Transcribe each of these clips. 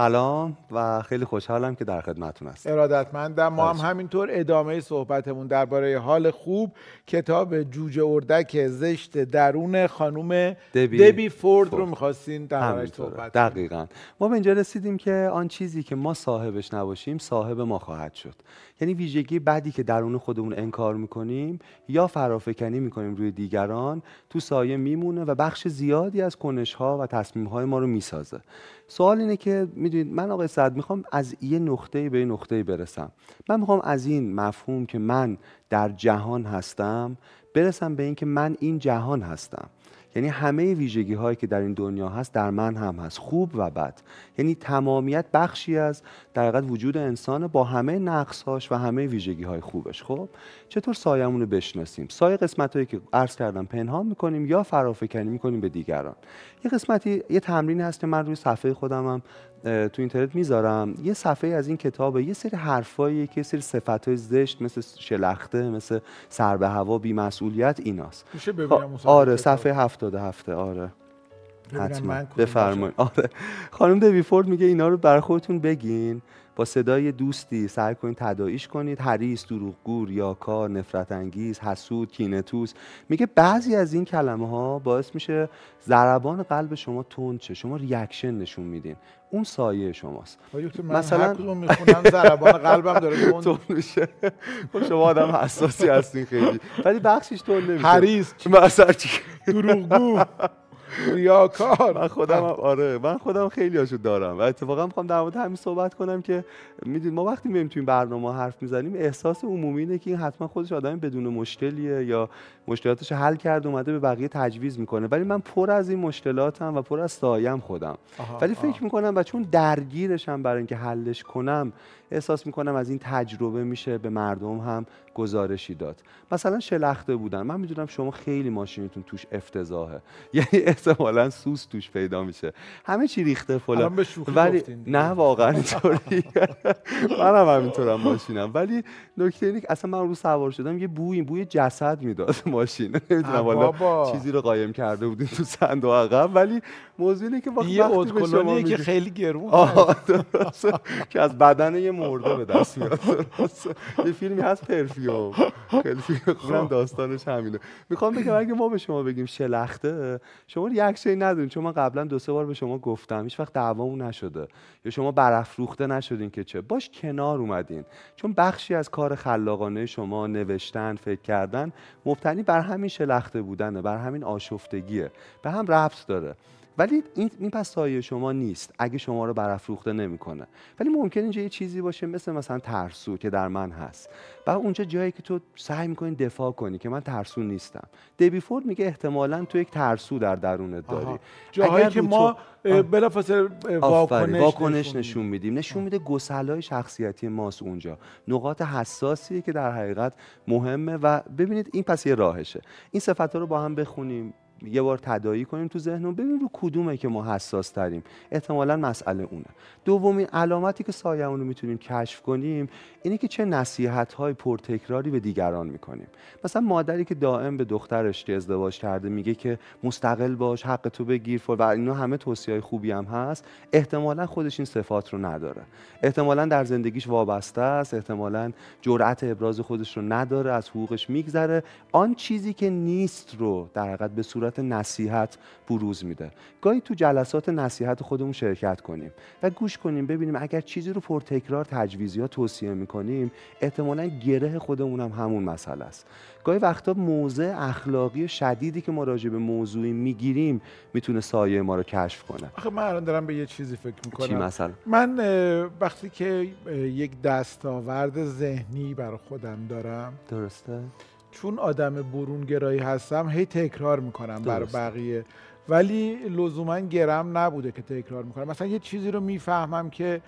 سلام و خیلی خوشحالم که در خدمتتون هستم. ارادتمندم. ما هم همینطور ادامه صحبتمون درباره حال خوب کتاب جوجه اردک زشت درون خانم دبی, دبی فورد, رو می‌خواستین دربارش صحبت دقیقا. ما به اینجا رسیدیم که آن چیزی که ما صاحبش نباشیم صاحب ما خواهد شد. یعنی ویژگی بعدی که درون خودمون انکار می‌کنیم یا فرافکنی می‌کنیم روی دیگران تو سایه میمونه و بخش زیادی از کنش ها و تصمیم های ما رو می‌سازه. سوال اینه که می‌دونید من آقای سعد می‌خوام از یه نقطه به یه نقطه برسم. من می‌خوام از این مفهوم که من در جهان هستم برسم به اینکه من این جهان هستم. یعنی همه ویژگی هایی که در این دنیا هست در من هم هست. خوب و بد. یعنی تمامیت بخشی از در وجود انسان با همه نقصهاش و همه ویژگی های خوبش. خب؟ چطور سایمون رو بشناسیم؟ سایه قسمت هایی که عرض کردم پنهان می‌کنیم یا فرافکنی می‌کنیم به دیگران. یه قسمتی یه تمرینی هست که من روی صفحه خودم هم تو اینترنت می‌ذارم. یه صفحه از این کتاب یه سری حرفایی که یه سری صفت های زشت مثل شلخته مثل سر به هوا بیمسئولیت ایناست. میشه ببینم آره صفحه هفته هفته آره. حتما. بفرمایید. آره. خانم دویفورد میگه اینا رو برای خودتون بگین. با صدای دوستی سعی کنید تداعیش کنید. حریص دروغگو ریاکار نفرت انگیز حسود کینتوس میگه بعضی از این کلمه ها باعث میشه ضربان قلب شما تند شه. شما ریاکشن نشون میدین. اون سایه شماست. مثلا می‌خونم ضربان قلبم داره تند میشه. خب شما آدم حساسی هستین خیلی. ولی بخشش تند نمیشه. حریص. مثلا دروغگو. ریاکار. من خودم آره من خودم خیلی هاشو دارم. و اتفاقا می‌خوام در مورد همین صحبت کنم که می‌دونید ما وقتی میایم تو این برنامه حرف می‌زنیم احساس عمومی اینه که این حتما خودش آدم بدون مشکلیه یا مشکلاتش حل کرد اومده به بقیه تجویز می‌کنه. ولی من پر از این مشکلاتم و پر از سایم خودم. ولی فکر می‌کنم و چون درگیرشم برای اینکه حلش کنم احساس می‌کنم از این تجربه میشه به مردم هم گزارشی داد. مثلا شلخته بودن. من می‌دونم شما خیلی ماشینتون توش افتضاحه. یعنی احتمالا سوس توش پیدا میشه. همه چی ریخته فلان. ولی نه واقعا اینطوری. منم همینطورم ماشینم. ولی نکته اینه که اصلا من رو سوار شدم یه بوی بوی جسد می‌داد ماشین. نمی‌دونم والا چیزی رو قایم کرده بودین تو صندوق عقب. ولی موضوع اینه که وقتی یه که خیلی گرون که از بدن یه مرده به دست میاد. یه فیلمی هست پرفیوم. خیلی فیلم خوبم داستانش همینه. می‌خوام بگم اگه ما به شما بگیم شلخته شما ریاکشنی ندارین چون من قبلا دو سه بار به شما گفتم. هیچ وقت دعوامون نشده. یا شما برافروخته نشدین که چه. باش کنار اومدین. چون بخشی از کار خلاقانه شما نوشتن فکر کردن مبتنی بر همین شلخته بودنه بر همین آشفتگیه. به هم ربط داره. ولی این, این پس سایه شما نیست اگه شما رو برافروخته نمی‌کنه. ولی ممکن اینجا یه چیزی باشه مثل مثلا ترسو که در من هست. و اونجا جایی که تو سعی می‌کنی دفاع کنی که من ترسو نیستم. دیبی فورد میگه احتمالا تو یک ترسو در درونت داری. جاهایی که ما بلافاصله واکنش, واکنش نشون میدیم. نشون میده گسلای شخصیتی ماست اونجا. نقاط حساسیه که در حقیقت مهمه. و ببینید این پس یه راهشه. این صفت رو با هم بخونیم. یه بار تدایی کنیم تو ذهنمون ببینیم رو کدومه که ما حساس تریم احتمالا مسئله اونه. دومین علامتی که سایه‌مون رو می‌تونیم کشف کنیم اینه که چه نصیحت های پرتکراری به دیگران می‌کنیم. مثلا مادری که دائم به دخترش که ازدواج کرده میگه که مستقل باش حق تو بگیر و اینا همه توصیه های خوبی هم هست احتمالا خودش این صفات رو نداره. احتمالا در زندگیش وابسته است احتمالا جرأت ابراز خودش رو نداره از حقوقش میگذره. آن چیزی که نیست رو در حقیقت به صورت صورت نصیحت بروز میده. گاهی تو جلسات نصیحت خودمون شرکت کنیم و گوش کنیم ببینیم اگر چیزی رو پرتکرار تجویز یا توصیه می‌کنیم احتمالا گره خودمون هم همون مسئله است. گاهی وقتا موضع اخلاقی شدیدی که ما راجع به موضوعی می‌گیریم می‌تونه سایه ما رو کشف کنه. آخه من الان دارم به یه چیزی فکر می‌کنم. چی مثلا من وقتی که یک دستاورد ذهنی برای خودم دارم درسته. چون آدم برونگرایی هستم هی تکرار می‌کنم برای بقیه. ولی لزوما گرم نبوده که تکرار می‌کنم. مثلا یه چیزی رو می‌فهمم که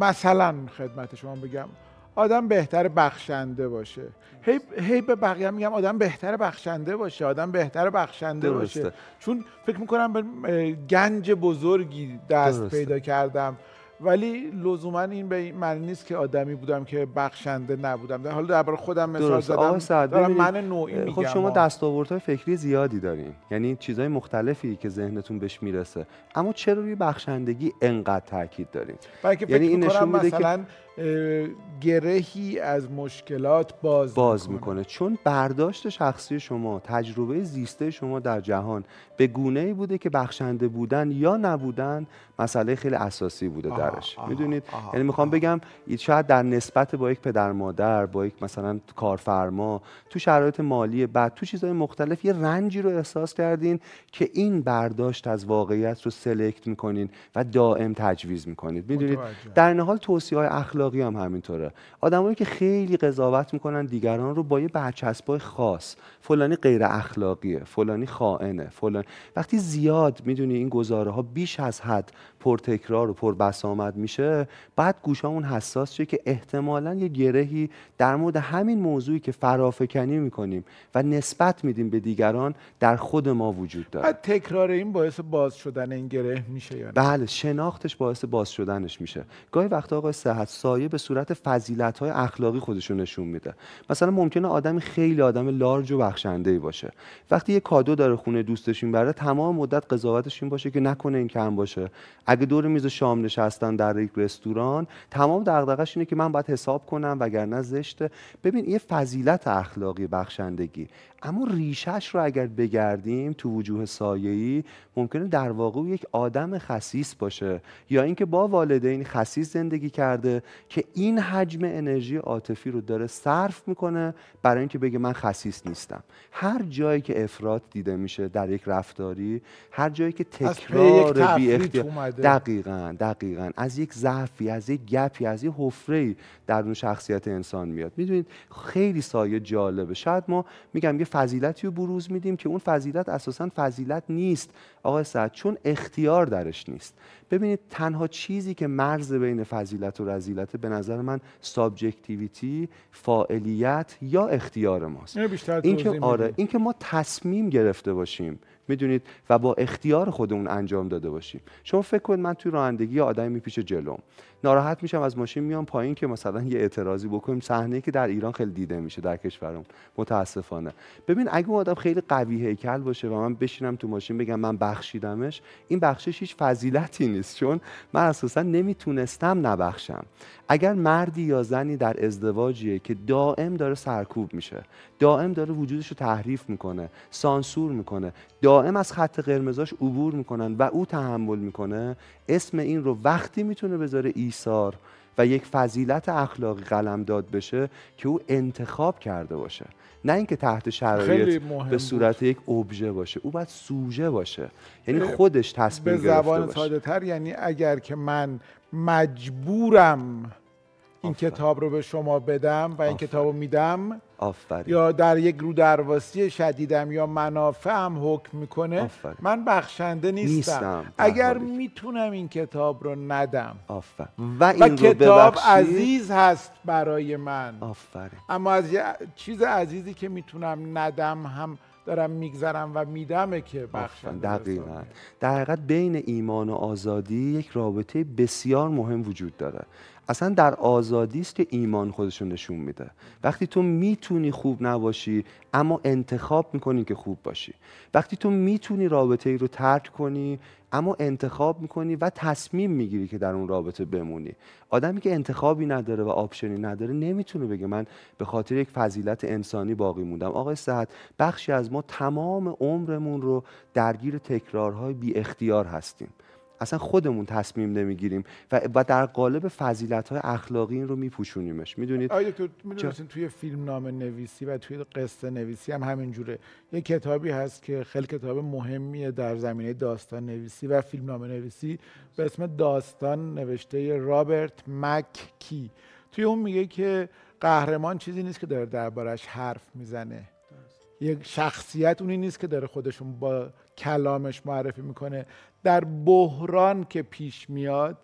مثلا خدمت شما بگم آدم بهتر بخشنده باشه. هی, هی به بقیه میگم آدم بهتر بخشنده باشه آدم بهتر بخشنده باشه. چون فکر می‌کنم به گنج بزرگی دست پیدا کردم. ولی لزوما این به این معنی نیست که آدمی بودم که بخشنده نبودم. در حال درباره خودم مثال زدم دارم من نوعی میگم. خب شما دستاوردهای فکری زیادی دارین. یعنی چیزهای مختلفی که ذهنتون بهش می‌رسه. اما چرا روی بخشندگی انقدر تاکید دارین؟ یعنی این نشون میده که گرهی از مشکلات باز, باز می‌کنه. چون برداشت شخصی شما تجربه زیسته شما در جهان به گونه ای بوده که بخشنده بودن یا نبودن مسئله خیلی اساسی بوده درش. می‌دونید؟ یعنی می‌خوام بگم شاید در نسبت با یک پدر مادر با یک مثلا کارفرما تو شرایط مالی بعد تو چیزهای مختلف یه رنجی رو احساس کردین که این برداشت از واقعیت رو سلکت می‌کنین و دائم تجویز می‌کنید. می‌دونید؟ در این حال توصیه های اخلاقی هم همینطوره. آدمایی که خیلی قضاوت می‌کنن دیگران رو با یه برچسبای خاص. فلانی غیر اخلاقیه فلانی خائنه فلان. وقتی زیاد می‌دونی این گزاره ها بیش از حد پرتکرار و پربسامد میشه بعد گوشامون حساس شه که احتمالا یه گرهی در مورد همین موضوعی که فرافکنی می‌کنیم و نسبت میدیم به دیگران در خود ما وجود داره. تکرار این باعث باز شدن این گره میشه یا بله شناختش باعث باز شدنش میشه. گاهی وقتا آقای صحت سایه به صورت فضیلت های اخلاقی خودشون نشون میده. مثلا ممکنه آدمی خیلی آدم لارج و بخشنده ای باشه. وقتی یه کادو داره خونه دوستش می‌بره تمام مدت قضاوتش این باشه که نکنه این کم باشه. اگه دور میز شام نشستن در یک رستوران تمام دغدغش اینه که من باید حساب کنم وگرنه زشته ببین یه فضیلت اخلاقی بخشندگی. اما ریشش رو اگر بگردیم تو وجوه سایه‌ای ممکنه در واقع یک آدم خصیص باشه. یا اینکه با والدین خصیص زندگی کرده که این حجم انرژی عاطفی رو داره صرف می‌کنه برای اینکه بگه من خصیص نیستم. هر جایی که افراد دیده میشه در یک رفتاری هر جایی که تکرار بی اختیار دقیقا دقیقا. از یک ضعفی از یک گپی از یک حفره در اون شخصیت انسان میاد. می‌دونید خیلی سایه جالبه. شاید ما میگم یه فضیلتی رو بروز میدیم که اون فضیلت اساسا فضیلت نیست آقای سعد چون اختیار درش نیست. ببینید تنها چیزی که مرز بین فضیلت و رذیلت به نظر من subjectivity فاعلیت یا اختیار ماست. این که آره این که ما تصمیم گرفته باشیم می‌دونید و با اختیار خودمون انجام داده باشیم. شما فکر کنید من توی رانندگی آدمی می‌پیچه جلوم. ناراحت میشم از ماشین میام پایین که مثلا یه اعتراضی بکنیم. صحنه که در ایران خیلی دیده میشه در کشورم. متاسفانه. ببین اگه اون آدم خیلی قوی هیکل باشه و من بشینم تو ماشین بگم من بخشیدمش این بخشش هیچ فضیلتی نیست. چون من اساسا نمی‌تونستم نبخشم. اگر مردی یا زنی در ازدواجیه که دائم داره سرکوب میشه دائم داره وجودش رو تحریف می‌کنه سانسور می‌کنه دائم از خط قرمزاش عبور می‌کنن و او تحمل می‌کنه. اسم این رو وقتی می‌تونه بذاره ایثار و یک فضیلت اخلاقی قلم داد بشه که او انتخاب کرده باشه. نه اینکه تحت شرایط به صورت یک ابژه باشه. او باید سوژه باشه. یعنی خودش تصمیم به زبان ساده تر یعنی اگر که من مجبورم این کتاب رو به شما بدم و این کتاب رو میدم. آفرین. یا در یک رو درواسی شدیدم یا منافعم حکم می‌کنه من بخشنده نیستم, نیستم. اگر می‌تونم این کتاب رو ندم. آفرین. و, این و کتاب عزیز هست برای من. آفرین. اما از یه چیز عزیزی که می‌تونم ندم هم دارم میگذرم و میدمه که بخشنده دقیقا. در حقیقت بین ایمان و آزادی یک رابطه بسیار مهم وجود داره. اصلا در آزادی است که ایمان خودشون نشون میده. وقتی تو می‌تونی خوب نباشی اما انتخاب می‌کنی که خوب باشی. وقتی تو می‌تونی رابطه ای رو ترک کنی اما انتخاب می‌کنی و تصمیم می‌گیری که در اون رابطه بمونی. آدمی که انتخابی نداره و آپشنی نداره نمی‌تونه بگه من به خاطر یک فضیلت انسانی باقی موندم. آقای صحت بخشی از ما تمام عمرمون رو درگیر تکرارهای بی اختیار هستیم. اصلا خودمون تصمیم نمی‌گیریم و, و در قالب فضیلت های اخلاقی این رو میپوشونیمش. می‌دونید؟ آیا تو می‌دونستین توی فیلم نام نویسی و توی قصه نویسی هم همینجوره. یه کتابی هست که خیلی کتاب مهمیه در زمینه داستان نویسی و فیلم نام نویسی به اسم داستان نوشته رابرت مک توی اون میگه که قهرمان چیزی نیست که داره دربارش حرف می‌زنه. یک شخصیت اونی نیست که داره خودشون با کلامش معرفی می‌کنه. در بحران که پیش میاد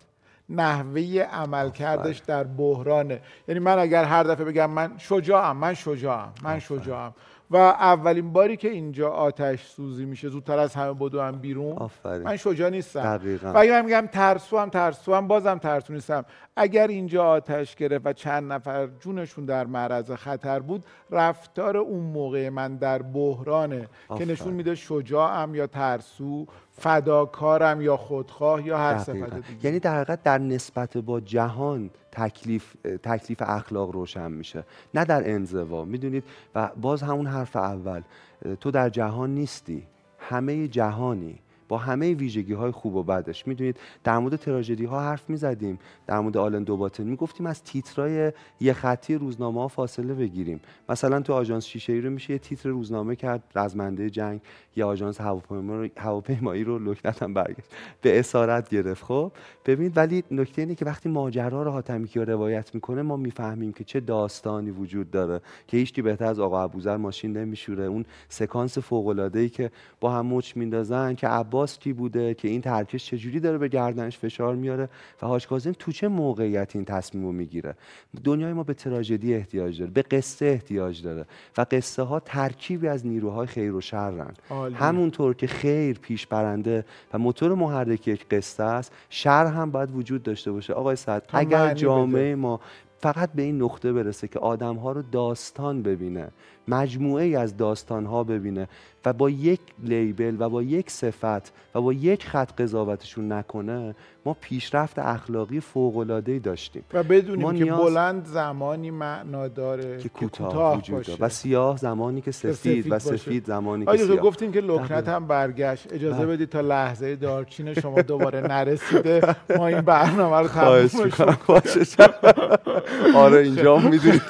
نحوه عمل کردش در بحرانه. یعنی من اگر هر دفعه بگم من شجاعم من شجاعم من شجاعم. و اولین باری که اینجا آتش سوزی میشه زودتر از همه بدو هم بیرون. آفرین. من شجاع نیستم. دقیقاً. و اگر من میگم ترسو هم ترسو هم بازم ترسو نیستم. اگر اینجا آتش گرفت و چند نفر جونشون در معرض خطر بود رفتار اون موقع من در بحرانه که آفرین. نشون میده شجاعم یا ترسو فداکارم یا خودخواه یا هر صفت یعنی در حقیقت در نسبت با جهان تکلیف تکلیف اخلاق روشن میشه. نه در انزوا. می‌دونید؟ و باز همون حرف اول تو در جهان نیستی. همه جهانی. با همه ویژگی های خوب و بدش. می‌دونید در مورد تراژدی ها حرف می‌زدیم. در مورد آلن دوباتن می‌گفتیم از تیترای یه خطی روزنامه ها فاصله بگیریم. مثلا تو آژانس شیشه ای رو میشه یه تیتر روزنامه کرد رزمنده جنگ. یا آژانس هواپیمایی رو لکنت هم برگشت. به اسارت گرفت. خب ببینید ولی نکته اینه که وقتی ماجرا رو حاتمی کیا روایت می‌کنه ما می‌فهمیم که چه داستانی وجود داره. که هیچکی بهتر از آقا ابوذر ماشین نمیشوره. اون سکانس فوق العاده ای که با هم مچ میندازن که کی بوده که این ترکش چجوری داره به گردنش فشار میاره و حاج کاظم تو چه موقعیتی این تصمیم رو می‌گیره دنیای ما به تراژدی احتیاج داره به قصه احتیاج داره و قصه ها ترکیبی از نیروهای خیر و شرن. همونطور که خیر پیش برنده و موتور محرک یک قصه است شر هم باید وجود داشته باشه آقای سعد اگر جامعه بده. ما فقط به این نقطه برسه که آدم ها رو داستان ببینه مجموعه ای از داستان ها ببینه و با یک لیبل و با یک صفت و با یک خط قضاوتشون نکنه ما پیشرفت اخلاقی فوق العاده ای داشتیم. و بدونیم که نیاز- بلند زمانی معنا داره که کوتاه وجود. داره. و سیاه زمانی که سفید سفید و باشه. سفید زمانی که سیاه. گفتین که لکنت دقیقاً. هم برگشت. اجازه بله. بدید تا لحظه دارچین شما دوباره نرسیده. ما این برنامه رو می‌کنم. باشه. آره اینجا می‌دونید.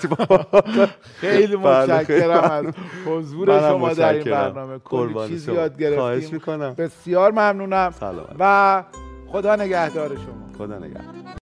خیلی بله، متشکرم از حضور شما در این. برنامه. کلی چیز. یاد گرفتیم. می‌کنم. بسیار ممنونم سلام و خدا نگهدار شما. خدا نگهدار.